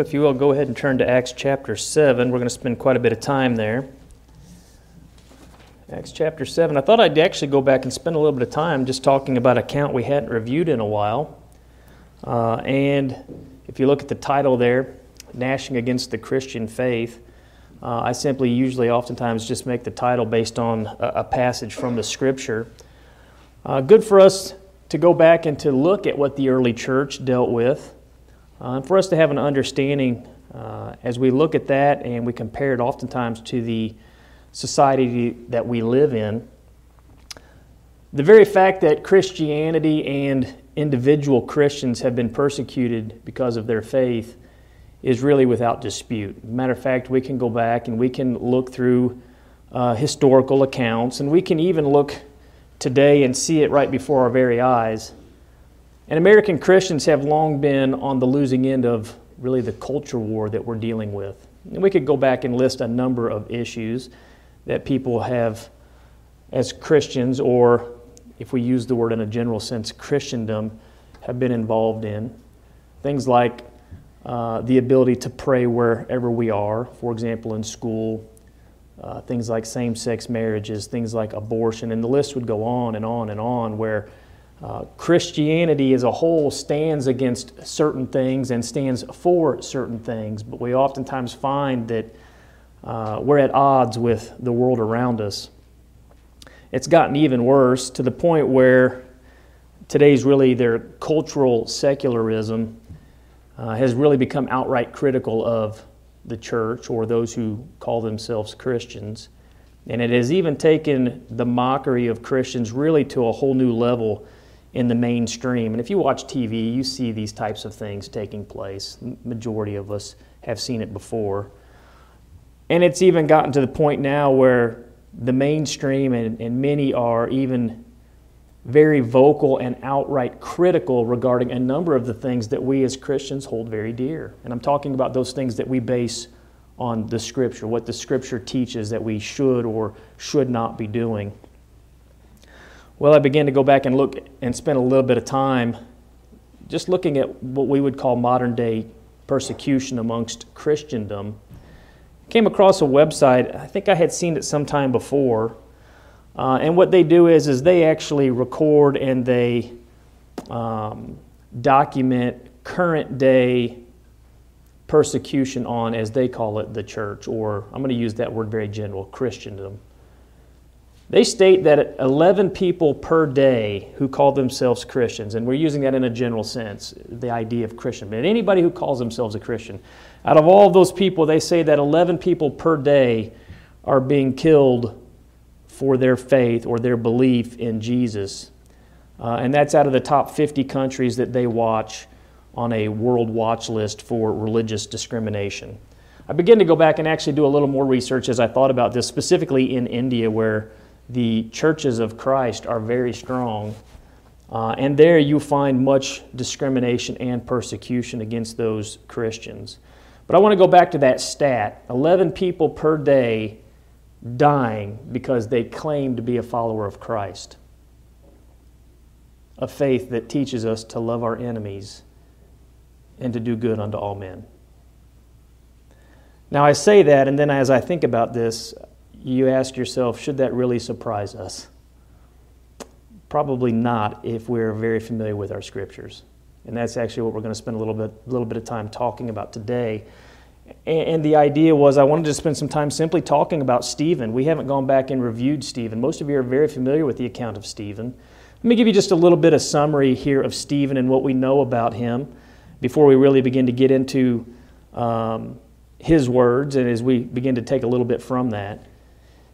If you will, go ahead and turn to Acts chapter 7. We're going to spend quite a bit of time there. Acts chapter 7. I thought I'd actually go back and spend a little bit of time just talking about a count we hadn't reviewed in a while. Uh, and if you look at the title there, Gnashing Against the Christian Faith, uh, I simply usually oftentimes just make the title based on a, a passage from the scripture. Uh, good for us to go back and to look at what the early church dealt with, uh, and for us to have an understanding uh, as we look at that and we compare it oftentimes to the society that we live in. The very fact that Christianity and individual Christians have been persecuted because of their faith is really without dispute. Matter of fact, we can go back and we can look through uh, historical accounts, and we can even look today and see it right before our very eyes. And American Christians have long been on the losing end of really the culture war that we're dealing with. And we could go back and list a number of issues that people have, as Christians, or if we use the word in a general sense, Christendom, have been involved in. Things like uh, the ability to pray wherever we are, for example, in school, uh, things like same sex marriages, things like abortion, and the list would go on and on and on, where uh, Christianity as a whole stands against certain things and stands for certain things, but we oftentimes find that uh, we're at odds with the world around us. It's gotten even worse to the point where today's really their cultural secularism uh, has really become outright critical of the church or those who call themselves Christians. And it has even taken the mockery of Christians really to a whole new level in the mainstream. And if you watch TV, you see these types of things taking place. The majority of us have seen it before. And it's even gotten to the point now where the mainstream and, and many are even very vocal and outright critical regarding a number of the things that we as Christians hold very dear. And I'm talking about those things that we base on the Scripture, what the Scripture teaches that we should or should not be doing. Well, I began to go back and look and spend a little bit of time just looking at what we would call modern day persecution amongst Christendom. Came across a website, I think I had seen it sometime before. uh, and what they do is, is they actually record and they um, document current day persecution on, as they call it, the church, or I'm going to use that word very general, Christendom. They state that 11 people per day who call themselves Christians, and we're using that in a general sense, the idea of Christian, but anybody who calls themselves a Christian, out of all those people, they say that 11 people per day are being killed for their faith or their belief in Jesus. Uh, and that's out of the top 50 countries that they watch on a world watch list for religious discrimination. I began to go back and actually do a little more research as I thought about this, specifically in India, where the churches of Christ are very strong. Uh, and there you find much discrimination and persecution against those Christians. But I want to go back to that stat 11 people per day dying because they claim to be a follower of Christ. A faith that teaches us to love our enemies and to do good unto all men. Now, I say that, and then as I think about this, you ask yourself, should that really surprise us? Probably not if we're very familiar with our scriptures. And that's actually what we're going to spend a little bit, little bit of time talking about today and the idea was I wanted to spend some time simply talking about Stephen. We haven't gone back and reviewed Stephen. Most of you are very familiar with the account of Stephen. Let me give you just a little bit of summary here of Stephen and what we know about him before we really begin to get into um, his words and as we begin to take a little bit from that.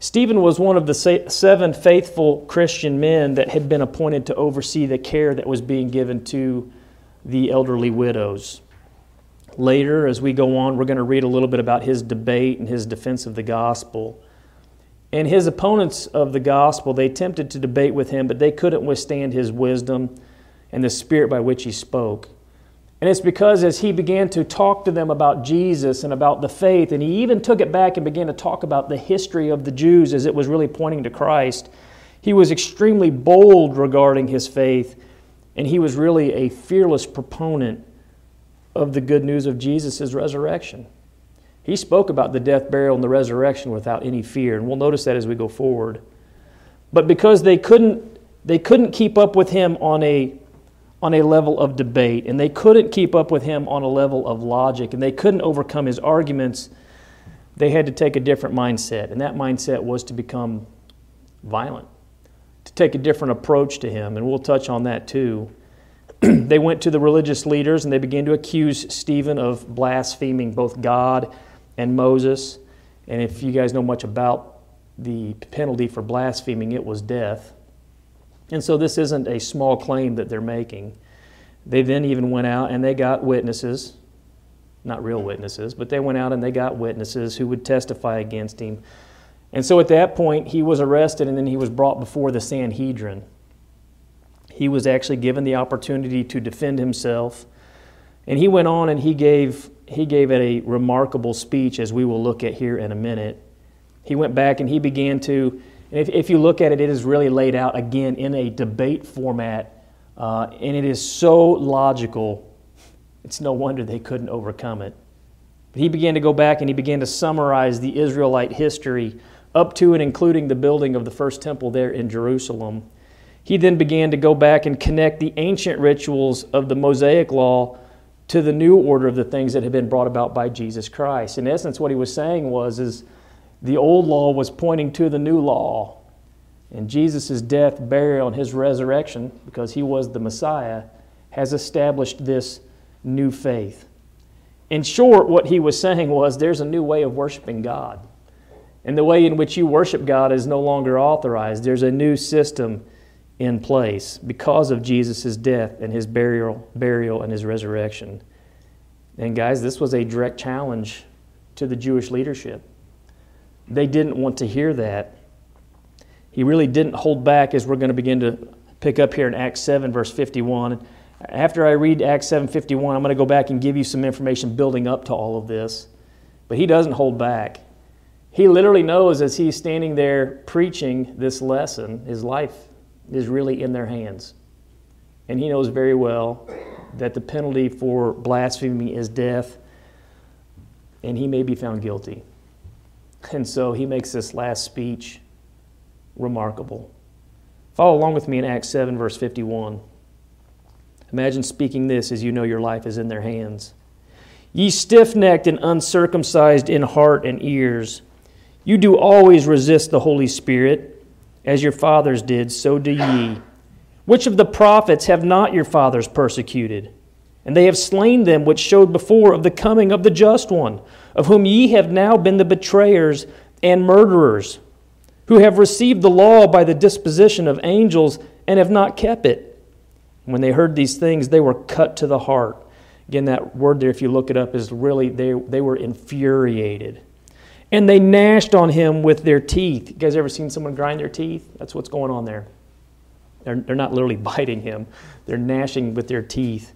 Stephen was one of the seven faithful Christian men that had been appointed to oversee the care that was being given to the elderly widows. Later, as we go on, we're going to read a little bit about his debate and his defense of the gospel. And his opponents of the gospel, they attempted to debate with him, but they couldn't withstand his wisdom and the spirit by which he spoke. And it's because as he began to talk to them about Jesus and about the faith, and he even took it back and began to talk about the history of the Jews as it was really pointing to Christ, he was extremely bold regarding his faith, and he was really a fearless proponent of the good news of Jesus' resurrection. He spoke about the death, burial, and the resurrection without any fear, and we'll notice that as we go forward. But because they couldn't, they couldn't keep up with him on a, on a level of debate, and they couldn't keep up with him on a level of logic, and they couldn't overcome his arguments, they had to take a different mindset. And that mindset was to become violent, to take a different approach to him, and we'll touch on that too. they went to the religious leaders and they began to accuse Stephen of blaspheming both God and Moses. And if you guys know much about the penalty for blaspheming, it was death. And so this isn't a small claim that they're making. They then even went out and they got witnesses, not real witnesses, but they went out and they got witnesses who would testify against him. And so at that point, he was arrested and then he was brought before the Sanhedrin. He was actually given the opportunity to defend himself. And he went on and he gave, he gave a remarkable speech, as we will look at here in a minute. He went back and he began to, if, if you look at it, it is really laid out again in a debate format, uh, and it is so logical. It's no wonder they couldn't overcome it. But he began to go back and he began to summarize the Israelite history up to and including the building of the first temple there in Jerusalem. He then began to go back and connect the ancient rituals of the Mosaic law to the new order of the things that had been brought about by Jesus Christ. In essence, what he was saying was is the old law was pointing to the new law. And Jesus' death, burial, and his resurrection, because he was the Messiah, has established this new faith. In short, what he was saying was there's a new way of worshiping God. And the way in which you worship God is no longer authorized. There's a new system in place because of Jesus' death and his burial, burial and his resurrection. And guys, this was a direct challenge to the Jewish leadership. They didn't want to hear that. He really didn't hold back as we're going to begin to pick up here in Acts 7 verse 51. After I read Acts 7:51, I'm going to go back and give you some information building up to all of this. But he doesn't hold back. He literally knows as he's standing there preaching this lesson, his life is really in their hands. And he knows very well that the penalty for blasphemy is death, and he may be found guilty. And so he makes this last speech remarkable. Follow along with me in Acts 7, verse 51. Imagine speaking this as you know your life is in their hands. Ye stiff necked and uncircumcised in heart and ears, you do always resist the Holy Spirit, as your fathers did, so do ye. Which of the prophets have not your fathers persecuted? And they have slain them which showed before of the coming of the just one, of whom ye have now been the betrayers and murderers, who have received the law by the disposition of angels and have not kept it. When they heard these things, they were cut to the heart. Again, that word there, if you look it up, is really, they, they were infuriated. And they gnashed on him with their teeth. You guys ever seen someone grind their teeth? That's what's going on there. They're, they're not literally biting him, they're gnashing with their teeth.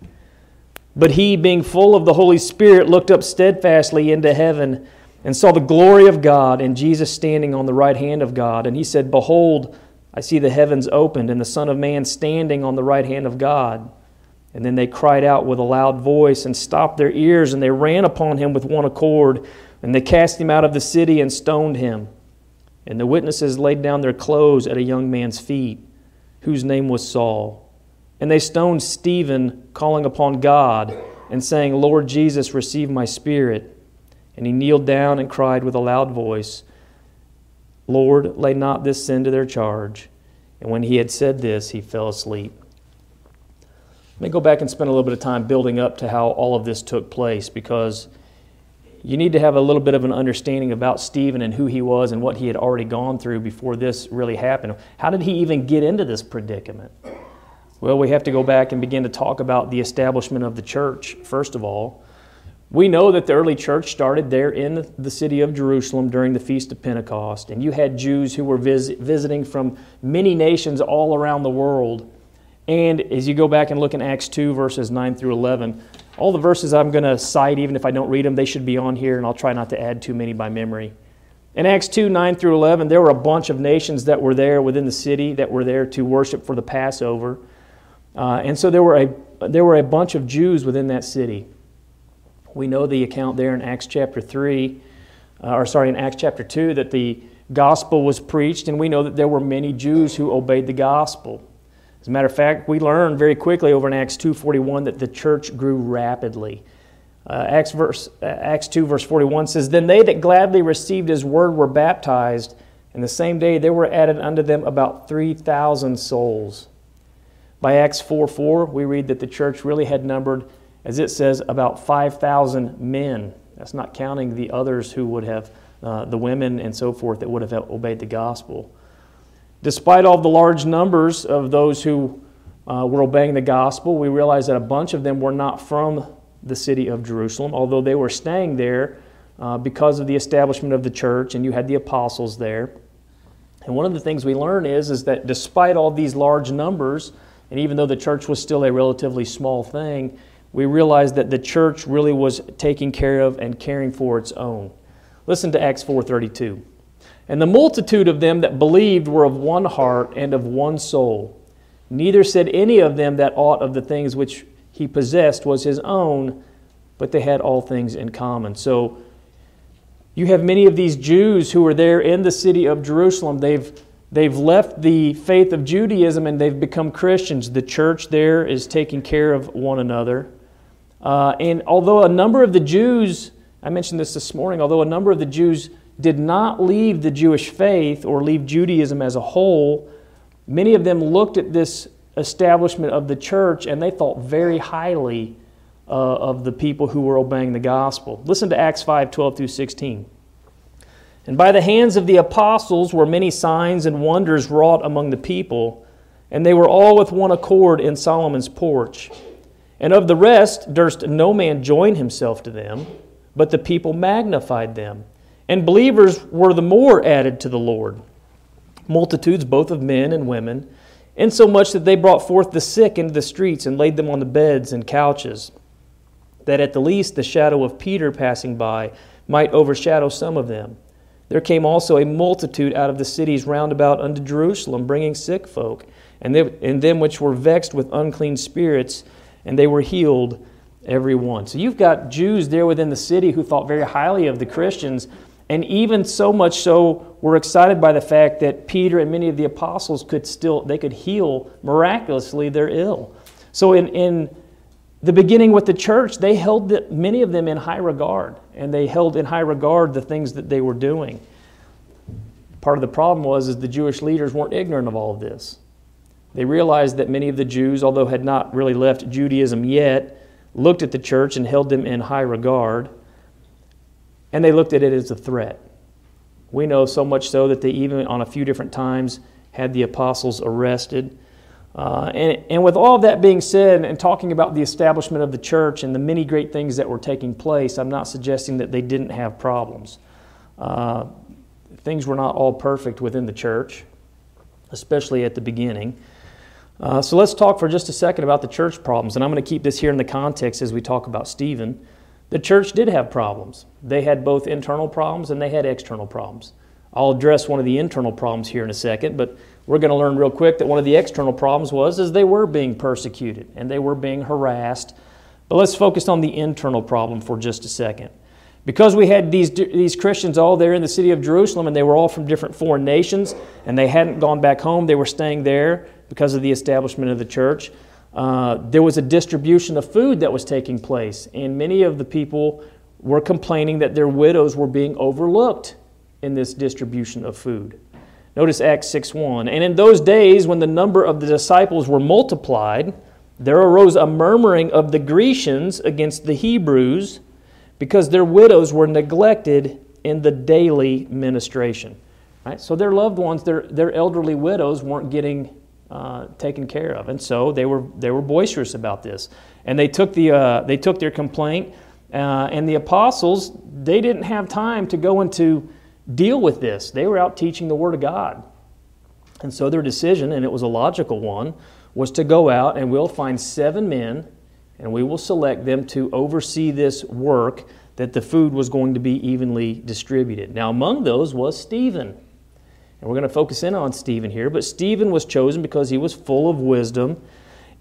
But he, being full of the Holy Spirit, looked up steadfastly into heaven and saw the glory of God and Jesus standing on the right hand of God. And he said, Behold, I see the heavens opened and the Son of Man standing on the right hand of God. And then they cried out with a loud voice and stopped their ears, and they ran upon him with one accord, and they cast him out of the city and stoned him. And the witnesses laid down their clothes at a young man's feet, whose name was Saul. And they stoned Stephen, calling upon God, and saying, Lord Jesus, receive my spirit. And he kneeled down and cried with a loud voice, Lord, lay not this sin to their charge. And when he had said this, he fell asleep. Let me go back and spend a little bit of time building up to how all of this took place because you need to have a little bit of an understanding about Stephen and who he was and what he had already gone through before this really happened. How did he even get into this predicament? Well, we have to go back and begin to talk about the establishment of the church, first of all. We know that the early church started there in the city of Jerusalem during the Feast of Pentecost, and you had Jews who were vis- visiting from many nations all around the world. And as you go back and look in Acts 2, verses 9 through 11, all the verses I'm going to cite, even if I don't read them, they should be on here, and I'll try not to add too many by memory. In Acts 2, 9 through 11, there were a bunch of nations that were there within the city that were there to worship for the Passover. Uh, and so there were, a, there were a bunch of Jews within that city. We know the account there in Acts chapter 3, uh, or sorry, in Acts chapter 2, that the gospel was preached, and we know that there were many Jews who obeyed the gospel. As a matter of fact, we learn very quickly over in Acts 2.41 that the church grew rapidly. Uh, Acts, verse, uh, Acts 2, verse 41 says, Then they that gladly received his word were baptized, and the same day there were added unto them about 3,000 souls. By Acts 4 4, we read that the church really had numbered, as it says, about 5,000 men. That's not counting the others who would have, uh, the women and so forth, that would have obeyed the gospel. Despite all the large numbers of those who uh, were obeying the gospel, we realize that a bunch of them were not from the city of Jerusalem, although they were staying there uh, because of the establishment of the church, and you had the apostles there. And one of the things we learn is, is that despite all these large numbers, and even though the church was still a relatively small thing, we realized that the church really was taking care of and caring for its own. Listen to Acts 4:32. And the multitude of them that believed were of one heart and of one soul. Neither said any of them that aught of the things which he possessed was his own, but they had all things in common. So you have many of these Jews who are there in the city of Jerusalem. They've, they've left the faith of Judaism and they've become Christians. The church there is taking care of one another. Uh, and although a number of the Jews, I mentioned this this morning, although a number of the Jews did not leave the Jewish faith or leave Judaism as a whole, many of them looked at this establishment of the church and they thought very highly uh, of the people who were obeying the gospel. Listen to Acts 5 12 through 16. And by the hands of the apostles were many signs and wonders wrought among the people, and they were all with one accord in Solomon's porch. And of the rest durst no man join himself to them, but the people magnified them. And believers were the more added to the Lord, multitudes both of men and women, insomuch that they brought forth the sick into the streets and laid them on the beds and couches, that at the least the shadow of Peter passing by might overshadow some of them. There came also a multitude out of the cities round about unto Jerusalem, bringing sick folk, and, they, and them which were vexed with unclean spirits, and they were healed every one. So you've got Jews there within the city who thought very highly of the Christians and even so much so, we're excited by the fact that Peter and many of the apostles could still, they could heal miraculously their ill. So in, in the beginning with the church, they held the, many of them in high regard, and they held in high regard the things that they were doing. Part of the problem was is the Jewish leaders weren't ignorant of all of this. They realized that many of the Jews, although had not really left Judaism yet, looked at the church and held them in high regard and they looked at it as a threat. We know so much so that they even on a few different times had the apostles arrested. Uh, and, and with all of that being said, and talking about the establishment of the church and the many great things that were taking place, I'm not suggesting that they didn't have problems. Uh, things were not all perfect within the church, especially at the beginning. Uh, so let's talk for just a second about the church problems. And I'm going to keep this here in the context as we talk about Stephen. The church did have problems. They had both internal problems and they had external problems. I'll address one of the internal problems here in a second, but we're going to learn real quick that one of the external problems was is they were being persecuted and they were being harassed. But let's focus on the internal problem for just a second. Because we had these, these Christians all there in the city of Jerusalem and they were all from different foreign nations and they hadn't gone back home, they were staying there because of the establishment of the church. Uh, there was a distribution of food that was taking place, and many of the people were complaining that their widows were being overlooked in this distribution of food. Notice Acts 6 1. And in those days, when the number of the disciples were multiplied, there arose a murmuring of the Grecians against the Hebrews because their widows were neglected in the daily ministration. Right? So their loved ones, their, their elderly widows, weren't getting uh, taken care of. And so they were, they were boisterous about this. And they took, the, uh, they took their complaint, uh, and the apostles, they didn't have time to go into deal with this. They were out teaching the Word of God. And so their decision, and it was a logical one, was to go out and we'll find seven men and we will select them to oversee this work that the food was going to be evenly distributed. Now, among those was Stephen. And we're going to focus in on Stephen here. But Stephen was chosen because he was full of wisdom.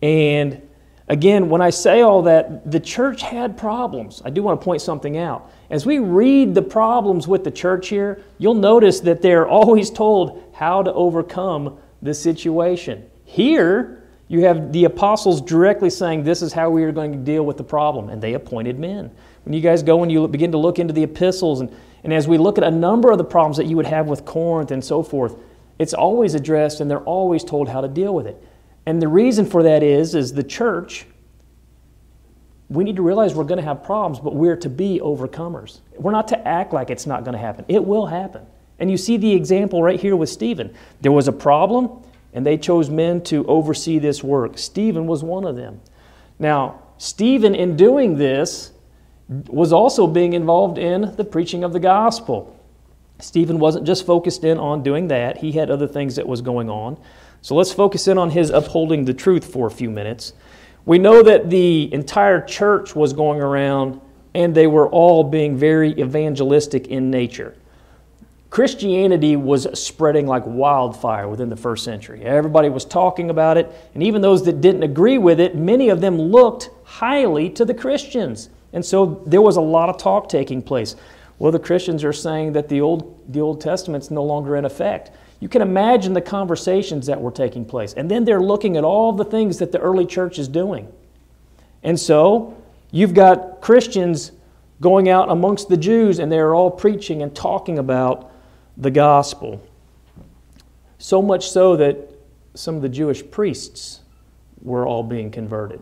And Again, when I say all that, the church had problems. I do want to point something out. As we read the problems with the church here, you'll notice that they're always told how to overcome the situation. Here, you have the apostles directly saying, This is how we are going to deal with the problem, and they appointed men. When you guys go and you begin to look into the epistles, and, and as we look at a number of the problems that you would have with Corinth and so forth, it's always addressed and they're always told how to deal with it. And the reason for that is, is the church, we need to realize we're going to have problems, but we're to be overcomers. We're not to act like it's not going to happen. It will happen. And you see the example right here with Stephen. There was a problem, and they chose men to oversee this work. Stephen was one of them. Now, Stephen, in doing this, was also being involved in the preaching of the gospel. Stephen wasn't just focused in on doing that, he had other things that was going on. So let's focus in on his upholding the truth for a few minutes. We know that the entire church was going around and they were all being very evangelistic in nature. Christianity was spreading like wildfire within the first century. Everybody was talking about it, and even those that didn't agree with it, many of them looked highly to the Christians. And so there was a lot of talk taking place. Well, the Christians are saying that the Old, the Old Testament's no longer in effect. You can imagine the conversations that were taking place. And then they're looking at all the things that the early church is doing. And so you've got Christians going out amongst the Jews, and they're all preaching and talking about the gospel. So much so that some of the Jewish priests were all being converted.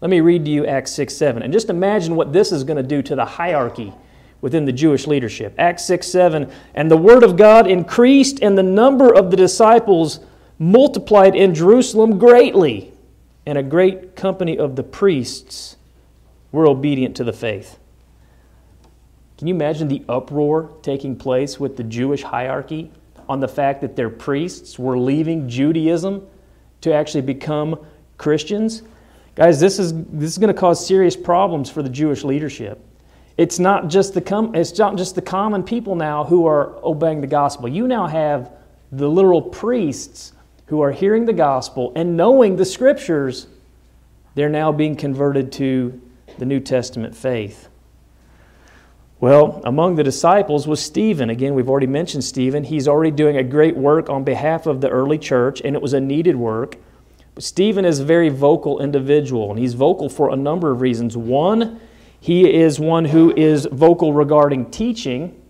Let me read to you Acts 6 7. And just imagine what this is going to do to the hierarchy within the Jewish leadership. Acts 6 7. And the word of God increased, and the number of the disciples multiplied in Jerusalem greatly, and a great company of the priests were obedient to the faith. Can you imagine the uproar taking place with the Jewish hierarchy on the fact that their priests were leaving Judaism to actually become Christians? Guys, this is, this is going to cause serious problems for the Jewish leadership. It's not just the com- it's not just the common people now who are obeying the gospel. You now have the literal priests who are hearing the gospel and knowing the scriptures. They're now being converted to the New Testament faith. Well, among the disciples was Stephen. Again, we've already mentioned Stephen. He's already doing a great work on behalf of the early church, and it was a needed work. But Stephen is a very vocal individual, and he's vocal for a number of reasons. One, he is one who is vocal regarding teaching.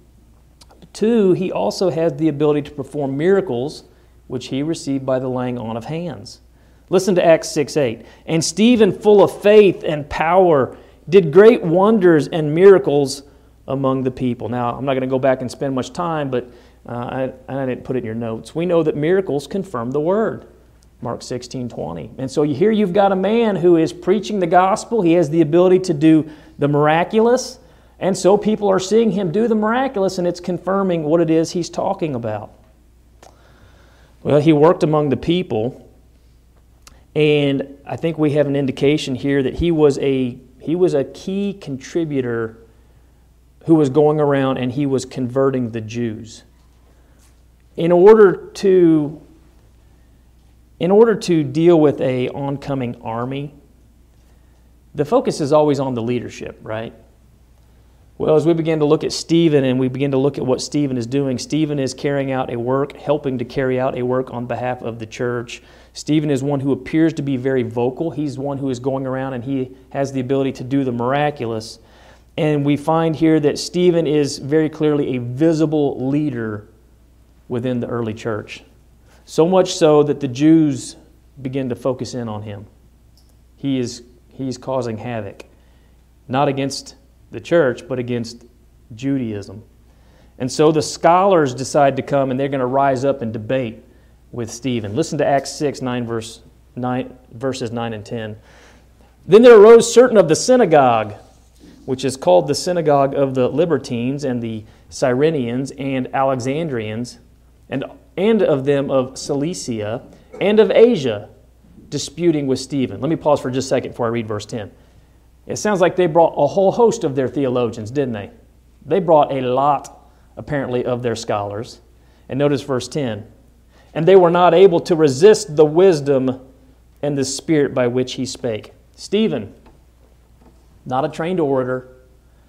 Two, he also has the ability to perform miracles, which he received by the laying on of hands. Listen to Acts 6 8. And Stephen, full of faith and power, did great wonders and miracles among the people. Now, I'm not going to go back and spend much time, but uh, I, I didn't put it in your notes. We know that miracles confirm the word. Mark 16, 20. And so here you've got a man who is preaching the gospel. He has the ability to do the miraculous. And so people are seeing him do the miraculous, and it's confirming what it is he's talking about. Well, he worked among the people, and I think we have an indication here that he was a, he was a key contributor who was going around and he was converting the Jews. In order to in order to deal with a oncoming army, the focus is always on the leadership, right? Well, as we begin to look at Stephen and we begin to look at what Stephen is doing, Stephen is carrying out a work, helping to carry out a work on behalf of the church. Stephen is one who appears to be very vocal. He's one who is going around and he has the ability to do the miraculous. And we find here that Stephen is very clearly a visible leader within the early church. So much so that the Jews begin to focus in on him. He is he's causing havoc, not against the church, but against Judaism. And so the scholars decide to come and they're going to rise up and debate with Stephen. Listen to Acts 6, 9, verse 9, verses 9 and 10. Then there arose certain of the synagogue, which is called the synagogue of the Libertines and the Cyrenians and Alexandrians, and and of them of Cilicia and of Asia disputing with Stephen. Let me pause for just a second before I read verse 10. It sounds like they brought a whole host of their theologians, didn't they? They brought a lot, apparently, of their scholars. And notice verse 10. And they were not able to resist the wisdom and the spirit by which he spake. Stephen, not a trained orator,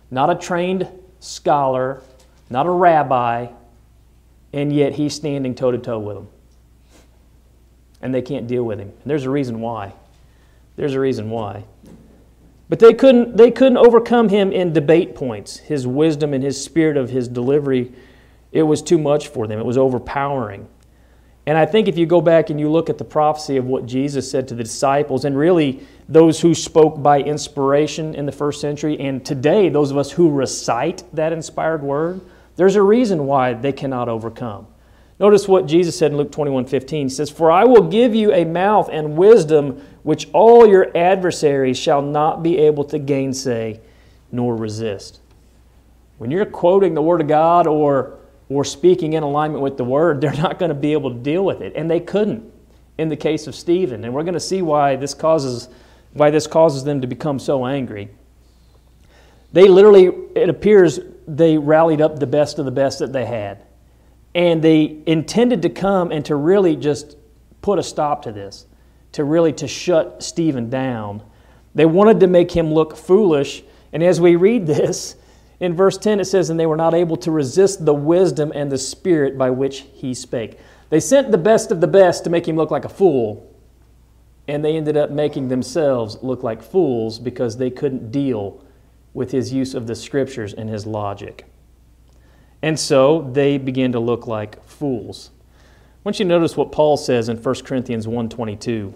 not a trained scholar, not a rabbi, and yet he's standing toe to toe with them. And they can't deal with him. And there's a reason why. There's a reason why. But they couldn't, they couldn't overcome him in debate points. His wisdom and his spirit of his delivery, it was too much for them. It was overpowering. And I think if you go back and you look at the prophecy of what Jesus said to the disciples, and really those who spoke by inspiration in the first century, and today those of us who recite that inspired word, there's a reason why they cannot overcome. Notice what Jesus said in Luke 21 15. He says, For I will give you a mouth and wisdom which all your adversaries shall not be able to gainsay nor resist. When you're quoting the Word of God or, or speaking in alignment with the Word, they're not going to be able to deal with it. And they couldn't in the case of Stephen. And we're going to see why this causes, why this causes them to become so angry. They literally, it appears, they rallied up the best of the best that they had. And they intended to come and to really just put a stop to this, to really to shut Stephen down. They wanted to make him look foolish. And as we read this, in verse 10 it says, And they were not able to resist the wisdom and the spirit by which he spake. They sent the best of the best to make him look like a fool, and they ended up making themselves look like fools because they couldn't deal with his use of the scriptures and his logic. And so they begin to look like fools. I want you to notice what Paul says in 1 Corinthians 1:22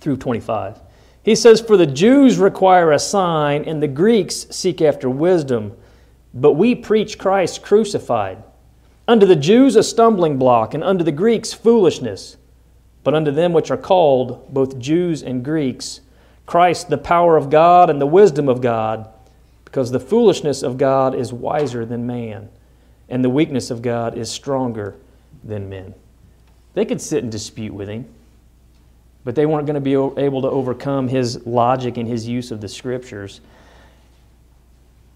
through 25. He says, For the Jews require a sign, and the Greeks seek after wisdom, but we preach Christ crucified. Unto the Jews a stumbling block, and unto the Greeks foolishness. But unto them which are called, both Jews and Greeks, Christ the power of God and the wisdom of God because the foolishness of God is wiser than man, and the weakness of God is stronger than men. They could sit and dispute with him, but they weren't going to be able to overcome his logic and his use of the scriptures.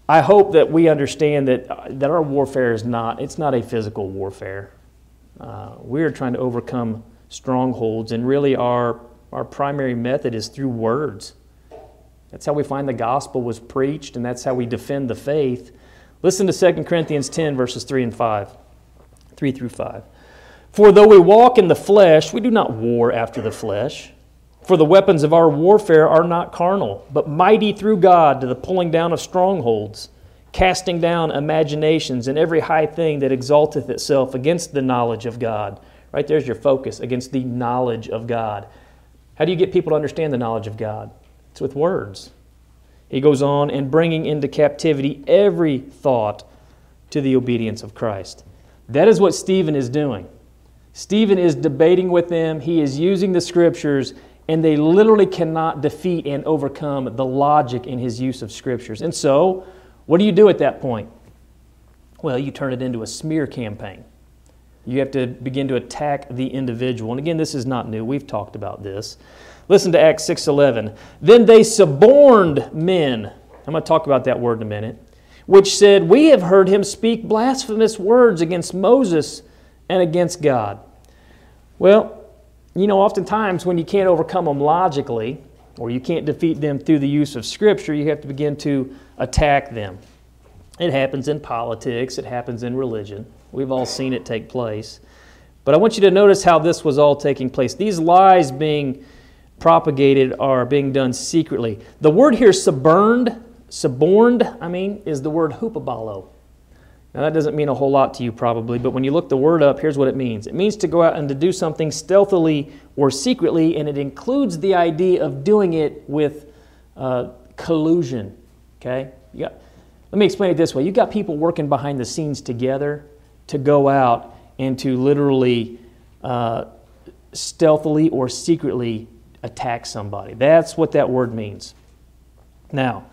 I hope that we understand that, uh, that our warfare is not, it's not a physical warfare. Uh, we are trying to overcome strongholds, and really our, our primary method is through words. That's how we find the gospel was preached, and that's how we defend the faith. Listen to 2 Corinthians 10, verses 3 and 5. 3 through 5. For though we walk in the flesh, we do not war after the flesh. For the weapons of our warfare are not carnal, but mighty through God to the pulling down of strongholds, casting down imaginations and every high thing that exalteth itself against the knowledge of God. Right there's your focus, against the knowledge of God. How do you get people to understand the knowledge of God? It's with words. He goes on, and bringing into captivity every thought to the obedience of Christ. That is what Stephen is doing. Stephen is debating with them, he is using the scriptures, and they literally cannot defeat and overcome the logic in his use of scriptures. And so, what do you do at that point? Well, you turn it into a smear campaign. You have to begin to attack the individual. And again, this is not new. We've talked about this. Listen to Acts 6:11. Then they suborned men. I'm going to talk about that word in a minute. Which said, "We have heard him speak blasphemous words against Moses and against God." Well, you know, oftentimes when you can't overcome them logically, or you can't defeat them through the use of Scripture, you have to begin to attack them. It happens in politics, it happens in religion. We've all seen it take place. But I want you to notice how this was all taking place. These lies being propagated are being done secretly. The word here, suborned, suborned, I mean, is the word hupabalo. Now, that doesn't mean a whole lot to you probably, but when you look the word up, here's what it means it means to go out and to do something stealthily or secretly, and it includes the idea of doing it with uh, collusion. Okay? Got, let me explain it this way You've got people working behind the scenes together to go out and to literally uh, stealthily or secretly attack somebody. That's what that word means. Now,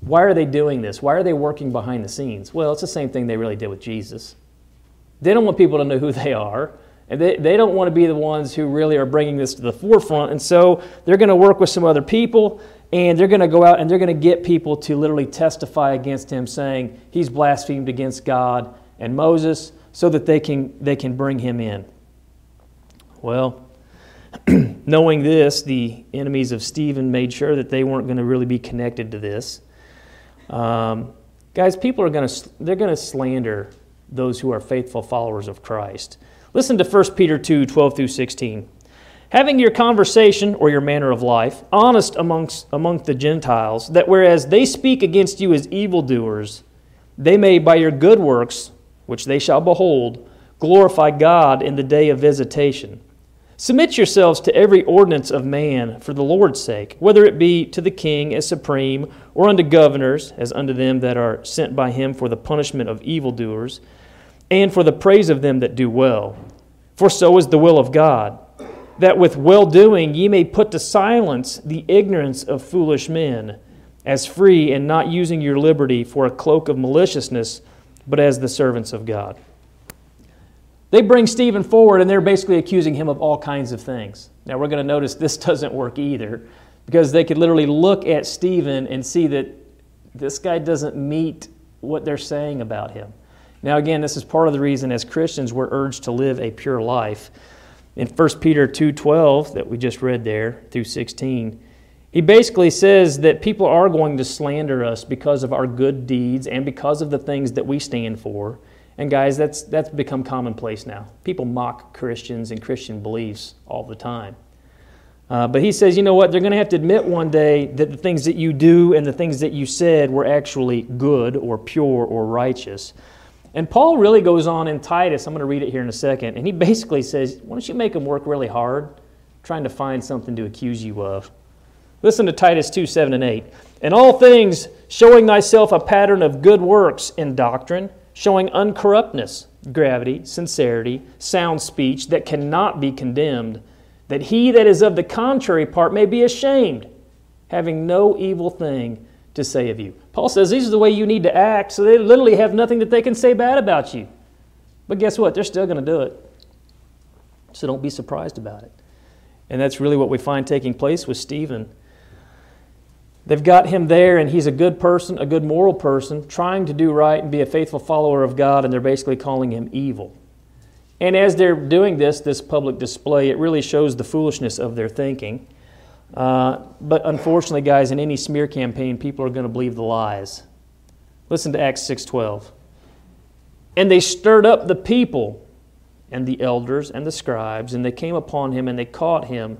why are they doing this? Why are they working behind the scenes? Well, it's the same thing they really did with Jesus. They don't want people to know who they are. And they, they don't want to be the ones who really are bringing this to the forefront. And so they're going to work with some other people and they're going to go out and they're going to get people to literally testify against him, saying he's blasphemed against God and Moses so that they can, they can bring him in. Well, Knowing this, the enemies of Stephen made sure that they weren't going to really be connected to this. Um, guys, people are going to they're going to slander those who are faithful followers of Christ. Listen to 1 Peter 2 12 through 16. Having your conversation or your manner of life honest amongst, amongst the Gentiles, that whereas they speak against you as evildoers, they may by your good works, which they shall behold, glorify God in the day of visitation. Submit yourselves to every ordinance of man for the Lord's sake, whether it be to the king as supreme, or unto governors, as unto them that are sent by him for the punishment of evildoers, and for the praise of them that do well. For so is the will of God that with well doing ye may put to silence the ignorance of foolish men, as free and not using your liberty for a cloak of maliciousness, but as the servants of God. They bring Stephen forward and they're basically accusing him of all kinds of things. Now we're going to notice this doesn't work either because they could literally look at Stephen and see that this guy doesn't meet what they're saying about him. Now, again, this is part of the reason as Christians we're urged to live a pure life in 1 Peter 2:12 that we just read there through 16, he basically says that people are going to slander us because of our good deeds and because of the things that we stand for. And guys, that's that's become commonplace now. People mock Christians and Christian beliefs all the time. Uh, but he says, you know what? They're going to have to admit one day that the things that you do and the things that you said were actually good or pure or righteous. And Paul really goes on in Titus, I'm going to read it here in a second, and he basically says, Why don't you make them work really hard trying to find something to accuse you of? Listen to Titus 2 7 and 8. In all things, showing thyself a pattern of good works in doctrine, showing uncorruptness, gravity, sincerity, sound speech that cannot be condemned, that he that is of the contrary part may be ashamed, having no evil thing to say of you. Paul says these are the way you need to act, so they literally have nothing that they can say bad about you. But guess what? They're still going to do it. So don't be surprised about it. And that's really what we find taking place with Stephen. They've got him there, and he's a good person, a good moral person, trying to do right and be a faithful follower of God, and they're basically calling him evil. And as they're doing this, this public display, it really shows the foolishness of their thinking. Uh, but unfortunately, guys, in any smear campaign, people are going to believe the lies. Listen to Acts 6:12. And they stirred up the people and the elders and the scribes, and they came upon him and they caught him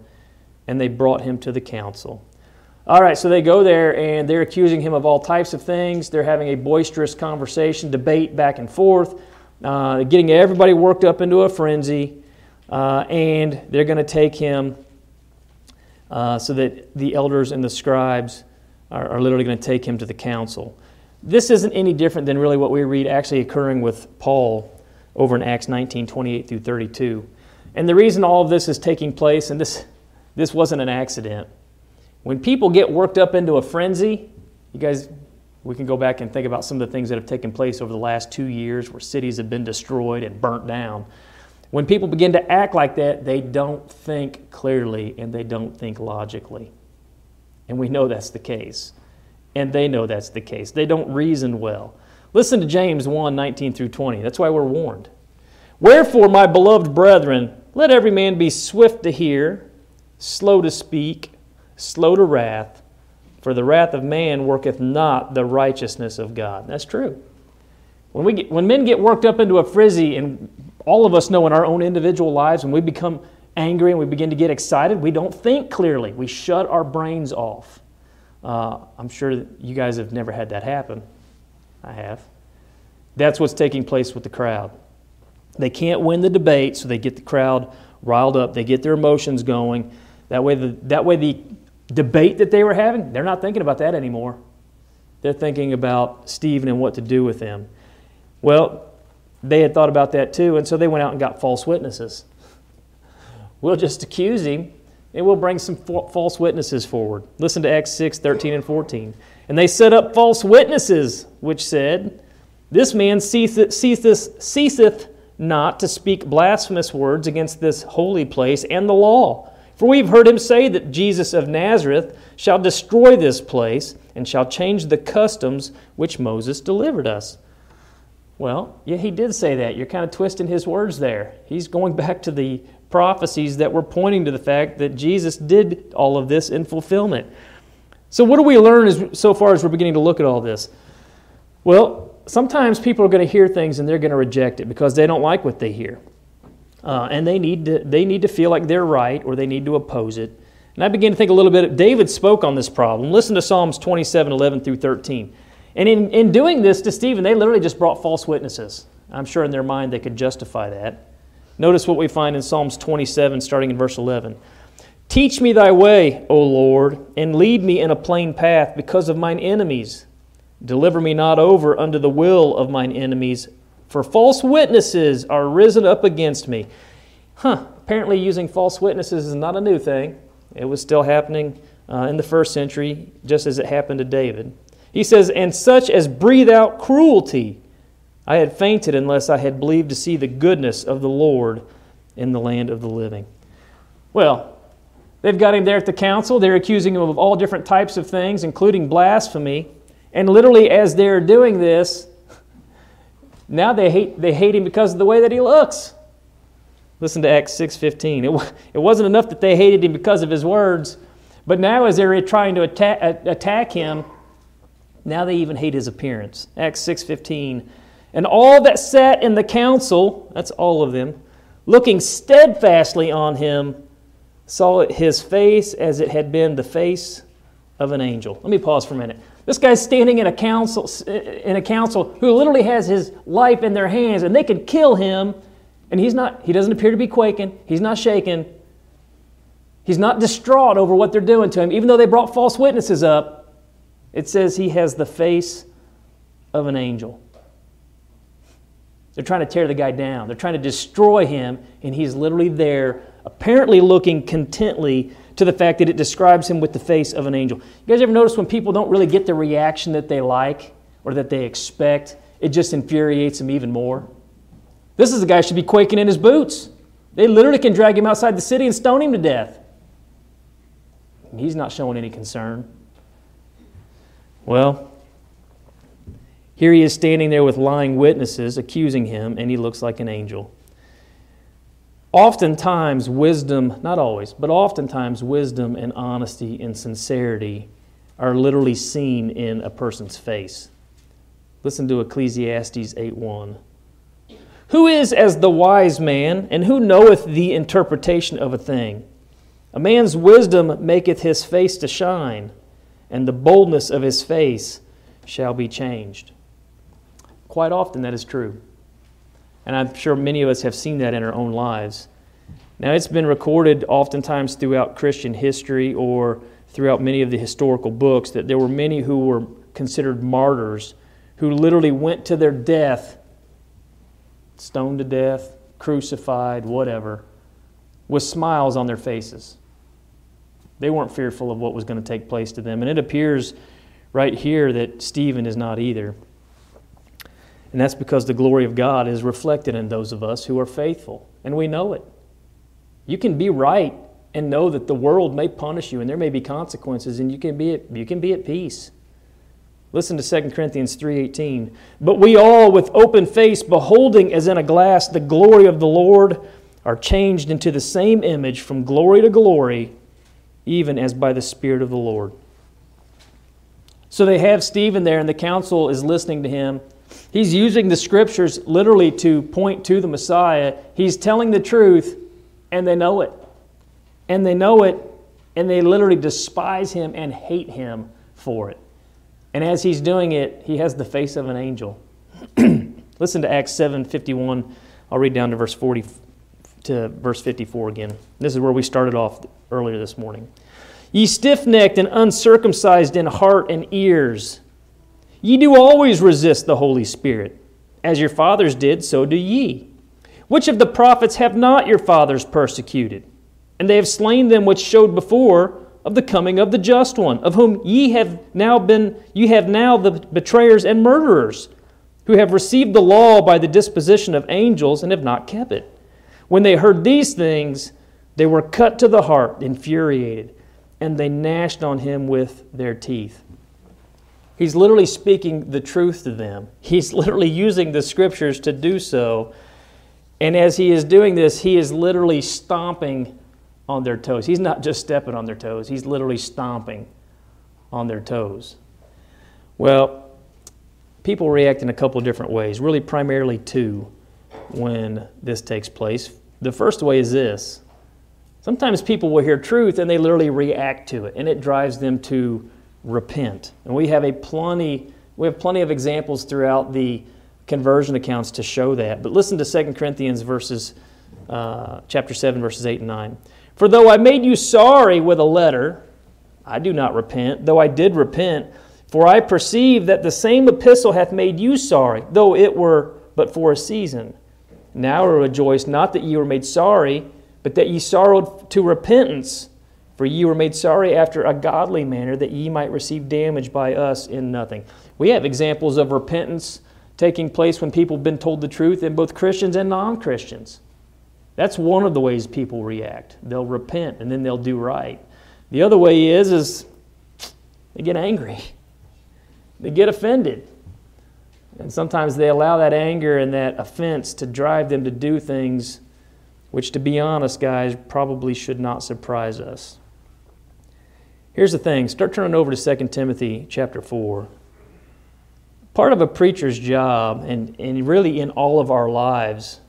and they brought him to the council. All right, so they go there and they're accusing him of all types of things. They're having a boisterous conversation, debate back and forth, uh, getting everybody worked up into a frenzy, uh, and they're going to take him uh, so that the elders and the scribes are, are literally going to take him to the council. This isn't any different than really what we read actually occurring with Paul over in Acts 19 28 through 32. And the reason all of this is taking place, and this, this wasn't an accident, when people get worked up into a frenzy, you guys, we can go back and think about some of the things that have taken place over the last two years where cities have been destroyed and burnt down. When people begin to act like that, they don't think clearly and they don't think logically. And we know that's the case. And they know that's the case. They don't reason well. Listen to James 1 19 through 20. That's why we're warned. Wherefore, my beloved brethren, let every man be swift to hear, slow to speak, slow to wrath, for the wrath of man worketh not the righteousness of God. That's true. When, we get, when men get worked up into a frizzy and all of us know in our own individual lives when we become angry and we begin to get excited, we don't think clearly. We shut our brains off. Uh, I'm sure you guys have never had that happen. I have. That's what's taking place with the crowd. They can't win the debate, so they get the crowd riled up. They get their emotions going. That way, the, that way the debate that they were having, they're not thinking about that anymore. They're thinking about Stephen and what to do with him. Well, they had thought about that too, and so they went out and got false witnesses. We'll just accuse him and we'll bring some false witnesses forward. Listen to Acts 6 13 and 14. And they set up false witnesses, which said, This man ceaseth, ceaseth, ceaseth not to speak blasphemous words against this holy place and the law. For we've heard him say that Jesus of Nazareth shall destroy this place and shall change the customs which Moses delivered us. Well, yeah, he did say that. You're kind of twisting his words there. He's going back to the prophecies that were pointing to the fact that Jesus did all of this in fulfillment. So, what do we learn as, so far as we're beginning to look at all this? Well, sometimes people are going to hear things and they're going to reject it because they don't like what they hear. Uh, and they need, to, they need to feel like they're right or they need to oppose it. And I begin to think a little bit. David spoke on this problem. Listen to Psalms 27 11 through 13. And in, in doing this to Stephen, they literally just brought false witnesses. I'm sure in their mind they could justify that. Notice what we find in Psalms 27, starting in verse 11. Teach me thy way, O Lord, and lead me in a plain path because of mine enemies. Deliver me not over unto the will of mine enemies, for false witnesses are risen up against me. Huh, apparently using false witnesses is not a new thing. It was still happening uh, in the first century, just as it happened to David. He says, And such as breathe out cruelty. I had fainted unless I had believed to see the goodness of the Lord in the land of the living. Well, they've got him there at the council. They're accusing him of all different types of things, including blasphemy. And literally, as they're doing this, now they hate, they hate him because of the way that he looks. Listen to Acts 6.15. It, it wasn't enough that they hated him because of his words, but now as they're trying to attack, attack him, now they even hate his appearance. Acts 6.15. And all that sat in the council, that's all of them, looking steadfastly on him, saw his face as it had been the face of an angel. Let me pause for a minute. This guy's standing in a council in a council who literally has his life in their hands and they could kill him and he's not he doesn't appear to be quaking, he's not shaking. He's not distraught over what they're doing to him even though they brought false witnesses up. It says he has the face of an angel. They're trying to tear the guy down. They're trying to destroy him, and he's literally there, apparently looking contently to the fact that it describes him with the face of an angel. You guys ever notice when people don't really get the reaction that they like or that they expect, it just infuriates them even more? This is a guy should be quaking in his boots. They literally can drag him outside the city and stone him to death. He's not showing any concern. Well, here he is standing there with lying witnesses accusing him, and he looks like an angel. Oftentimes, wisdom, not always, but oftentimes, wisdom and honesty and sincerity are literally seen in a person's face. Listen to Ecclesiastes 8:1. Who is as the wise man, and who knoweth the interpretation of a thing? A man's wisdom maketh his face to shine, and the boldness of his face shall be changed. Quite often that is true. And I'm sure many of us have seen that in our own lives. Now, it's been recorded oftentimes throughout Christian history or throughout many of the historical books that there were many who were considered martyrs who literally went to their death, stoned to death, crucified, whatever, with smiles on their faces. They weren't fearful of what was going to take place to them. And it appears right here that Stephen is not either. And that's because the glory of God is reflected in those of us who are faithful. And we know it. You can be right and know that the world may punish you and there may be consequences and you can be at, you can be at peace. Listen to 2 Corinthians 3:18. But we all with open face beholding as in a glass the glory of the Lord are changed into the same image from glory to glory even as by the Spirit of the Lord. So they have Stephen there, and the council is listening to him. He's using the scriptures literally to point to the Messiah. He's telling the truth, and they know it. And they know it, and they literally despise him and hate him for it. And as he's doing it, he has the face of an angel. Listen to Acts 7:51. I'll read down to verse 40 to verse 54 again. This is where we started off earlier this morning. Ye stiff necked and uncircumcised in heart and ears, ye do always resist the Holy Spirit. As your fathers did, so do ye. Which of the prophets have not your fathers persecuted? And they have slain them which showed before of the coming of the just one, of whom ye have now been ye have now the betrayers and murderers, who have received the law by the disposition of angels and have not kept it. When they heard these things, they were cut to the heart, infuriated, and they gnashed on him with their teeth. He's literally speaking the truth to them. He's literally using the scriptures to do so. And as he is doing this, he is literally stomping on their toes. He's not just stepping on their toes, he's literally stomping on their toes. Well, people react in a couple of different ways, really, primarily two, when this takes place. The first way is this sometimes people will hear truth and they literally react to it, and it drives them to repent. And we have a plenty. We have plenty of examples throughout the conversion accounts to show that. But listen to 2 Corinthians verses, uh, chapter 7, verses 8 and 9. For though I made you sorry with a letter, I do not repent, though I did repent. For I perceive that the same epistle hath made you sorry, though it were but for a season. Now I rejoice not that ye were made sorry, but that ye sorrowed to repentance. For ye were made sorry after a godly manner, that ye might receive damage by us in nothing. We have examples of repentance taking place when people have been told the truth, in both Christians and non Christians. That's one of the ways people react. They'll repent and then they'll do right. The other way is is they get angry. They get offended. And sometimes they allow that anger and that offense to drive them to do things which to be honest, guys, probably should not surprise us. Here's the thing, start turning over to 2 Timothy chapter 4. Part of a preacher's job, and, and really in all of our lives,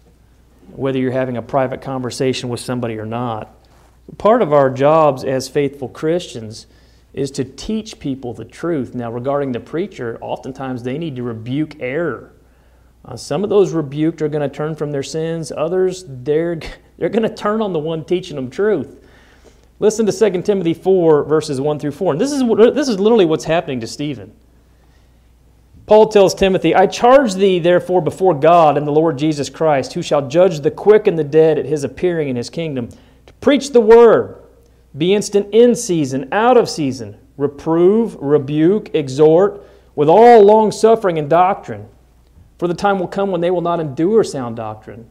whether you're having a private conversation with somebody or not. Part of our jobs as faithful Christians is to teach people the truth. Now, regarding the preacher, oftentimes they need to rebuke error. Uh, some of those rebuked are going to turn from their sins, others, they're, they're going to turn on the one teaching them truth. Listen to 2 Timothy 4, verses 1 through 4. And this is, this is literally what's happening to Stephen. Paul tells Timothy, I charge thee therefore before God and the Lord Jesus Christ, who shall judge the quick and the dead at his appearing in his kingdom, to preach the word, be instant in season, out of season, reprove, rebuke, exhort, with all long suffering and doctrine. For the time will come when they will not endure sound doctrine,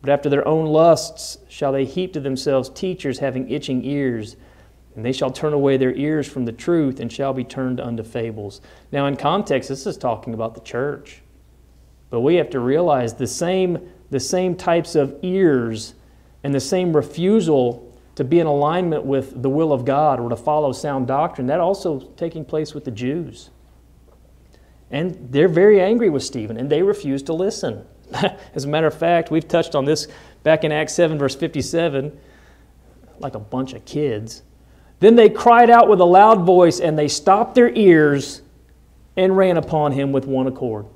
but after their own lusts shall they heap to themselves teachers having itching ears and they shall turn away their ears from the truth and shall be turned unto fables. Now, in context, this is talking about the church. But we have to realize the same, the same types of ears and the same refusal to be in alignment with the will of God or to follow sound doctrine, that also taking place with the Jews. And they're very angry with Stephen, and they refuse to listen. As a matter of fact, we've touched on this back in Acts 7, verse 57, like a bunch of kids. Then they cried out with a loud voice, and they stopped their ears and ran upon him with one accord.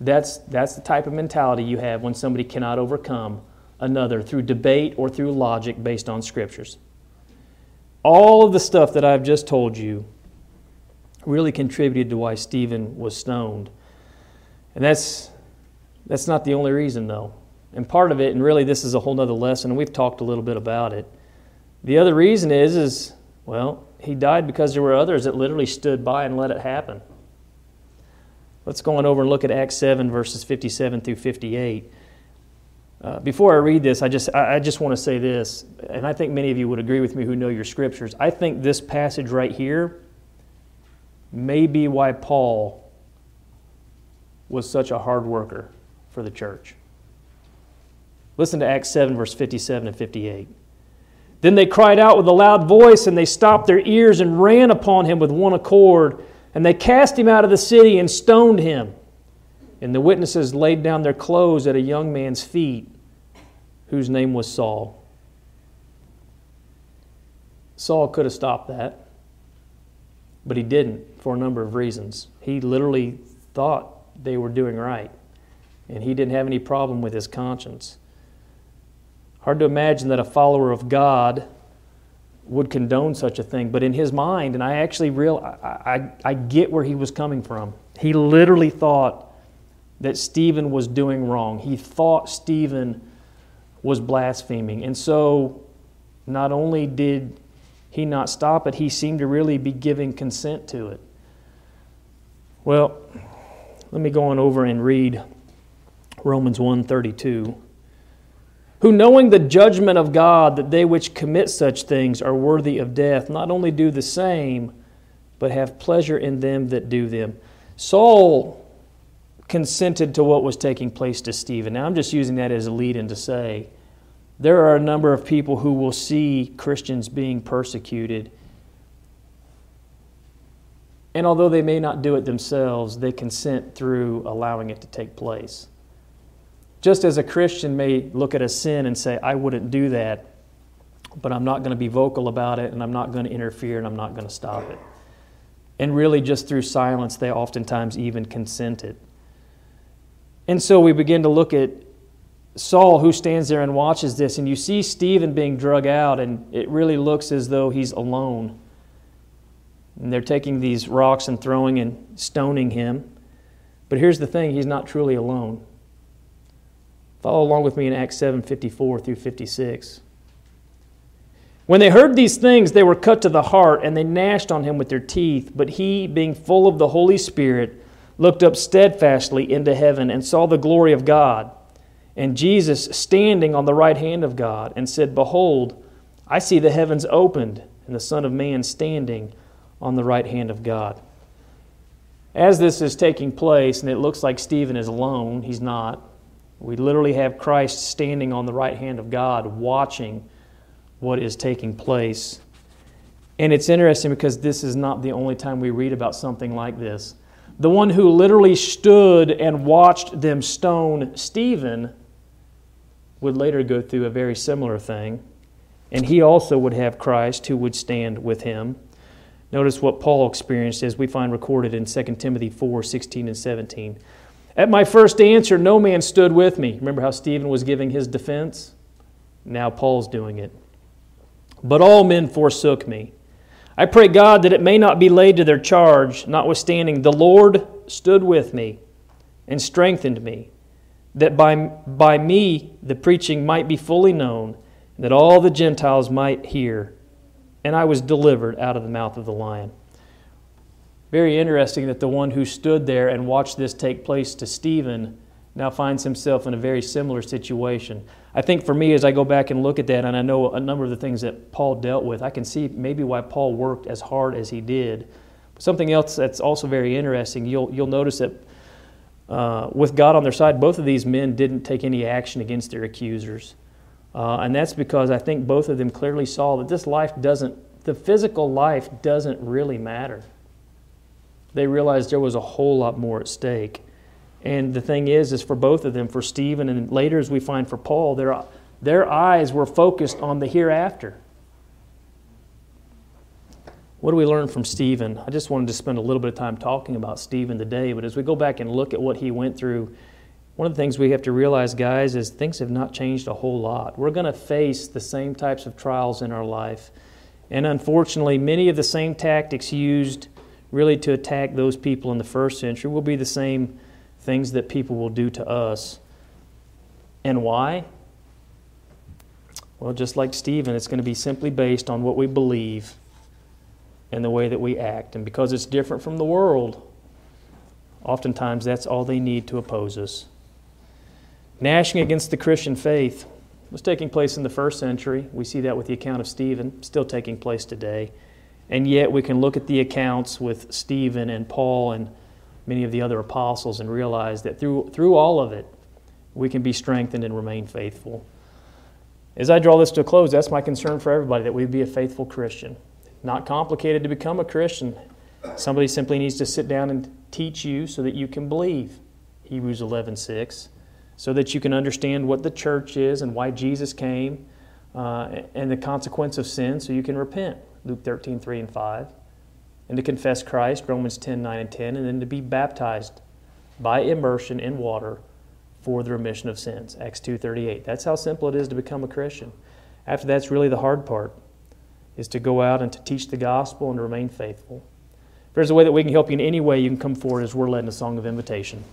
That's, that's the type of mentality you have when somebody cannot overcome another through debate or through logic based on scriptures. All of the stuff that I've just told you really contributed to why Stephen was stoned. And that's, that's not the only reason, though. And part of it, and really this is a whole other lesson, and we've talked a little bit about it the other reason is, is well, he died because there were others that literally stood by and let it happen. Let's go on over and look at Acts 7, verses 57 through 58. Uh, before I read this, I just, I, I just want to say this, and I think many of you would agree with me who know your scriptures. I think this passage right here may be why Paul was such a hard worker for the church. Listen to Acts 7, verse 57 and 58. Then they cried out with a loud voice, and they stopped their ears and ran upon him with one accord. And they cast him out of the city and stoned him. And the witnesses laid down their clothes at a young man's feet, whose name was Saul. Saul could have stopped that, but he didn't for a number of reasons. He literally thought they were doing right, and he didn't have any problem with his conscience. Hard to imagine that a follower of God would condone such a thing. But in his mind, and I actually real, I, I, I get where he was coming from. He literally thought that Stephen was doing wrong. He thought Stephen was blaspheming. And so not only did he not stop it, he seemed to really be giving consent to it. Well, let me go on over and read Romans 132 who knowing the judgment of God that they which commit such things are worthy of death, not only do the same, but have pleasure in them that do them. Saul consented to what was taking place to Stephen. Now, I'm just using that as a lead in to say there are a number of people who will see Christians being persecuted. And although they may not do it themselves, they consent through allowing it to take place. Just as a Christian may look at a sin and say, I wouldn't do that, but I'm not going to be vocal about it, and I'm not going to interfere, and I'm not going to stop it. And really, just through silence, they oftentimes even consented. And so we begin to look at Saul, who stands there and watches this, and you see Stephen being drug out, and it really looks as though he's alone. And they're taking these rocks and throwing and stoning him. But here's the thing he's not truly alone. Follow along with me in Acts 7 54 through 56. When they heard these things, they were cut to the heart, and they gnashed on him with their teeth. But he, being full of the Holy Spirit, looked up steadfastly into heaven and saw the glory of God, and Jesus standing on the right hand of God, and said, Behold, I see the heavens opened, and the Son of Man standing on the right hand of God. As this is taking place, and it looks like Stephen is alone, he's not. We literally have Christ standing on the right hand of God, watching what is taking place. And it's interesting because this is not the only time we read about something like this. The one who literally stood and watched them stone Stephen would later go through a very similar thing. And he also would have Christ who would stand with him. Notice what Paul experienced as we find recorded in 2 Timothy 4 16 and 17. At my first answer, no man stood with me. Remember how Stephen was giving his defense? Now Paul's doing it. But all men forsook me. I pray God that it may not be laid to their charge, notwithstanding, the Lord stood with me and strengthened me, that by, by me the preaching might be fully known, that all the Gentiles might hear. And I was delivered out of the mouth of the lion. Very interesting that the one who stood there and watched this take place to Stephen now finds himself in a very similar situation. I think for me, as I go back and look at that, and I know a number of the things that Paul dealt with, I can see maybe why Paul worked as hard as he did. Something else that's also very interesting, you'll, you'll notice that uh, with God on their side, both of these men didn't take any action against their accusers. Uh, and that's because I think both of them clearly saw that this life doesn't, the physical life doesn't really matter. They realized there was a whole lot more at stake. And the thing is, is for both of them, for Stephen and later as we find for Paul, their, their eyes were focused on the hereafter. What do we learn from Stephen? I just wanted to spend a little bit of time talking about Stephen today, but as we go back and look at what he went through, one of the things we have to realize, guys, is things have not changed a whole lot. We're going to face the same types of trials in our life. And unfortunately, many of the same tactics used really to attack those people in the first century will be the same things that people will do to us. And why? Well, just like Stephen, it's going to be simply based on what we believe and the way that we act. And because it's different from the world, oftentimes that's all they need to oppose us. Gnashing against the Christian faith was taking place in the first century. We see that with the account of Stephen, still taking place today. And yet we can look at the accounts with Stephen and Paul and many of the other apostles and realize that through, through all of it, we can be strengthened and remain faithful. As I draw this to a close, that's my concern for everybody that we be a faithful Christian. Not complicated to become a Christian. Somebody simply needs to sit down and teach you so that you can believe. Hebrews 11 6. So that you can understand what the church is and why Jesus came uh, and the consequence of sin so you can repent. Luke 13 3 and 5 and to confess Christ, Romans 10 9 and 10, and then to be baptized by immersion in water for the remission of sins, Acts 2 38. That's how simple it is to become a Christian. After that's really the hard part, is to go out and to teach the gospel and to remain faithful. If there's a way that we can help you in any way, you can come forward as we're led in a song of invitation.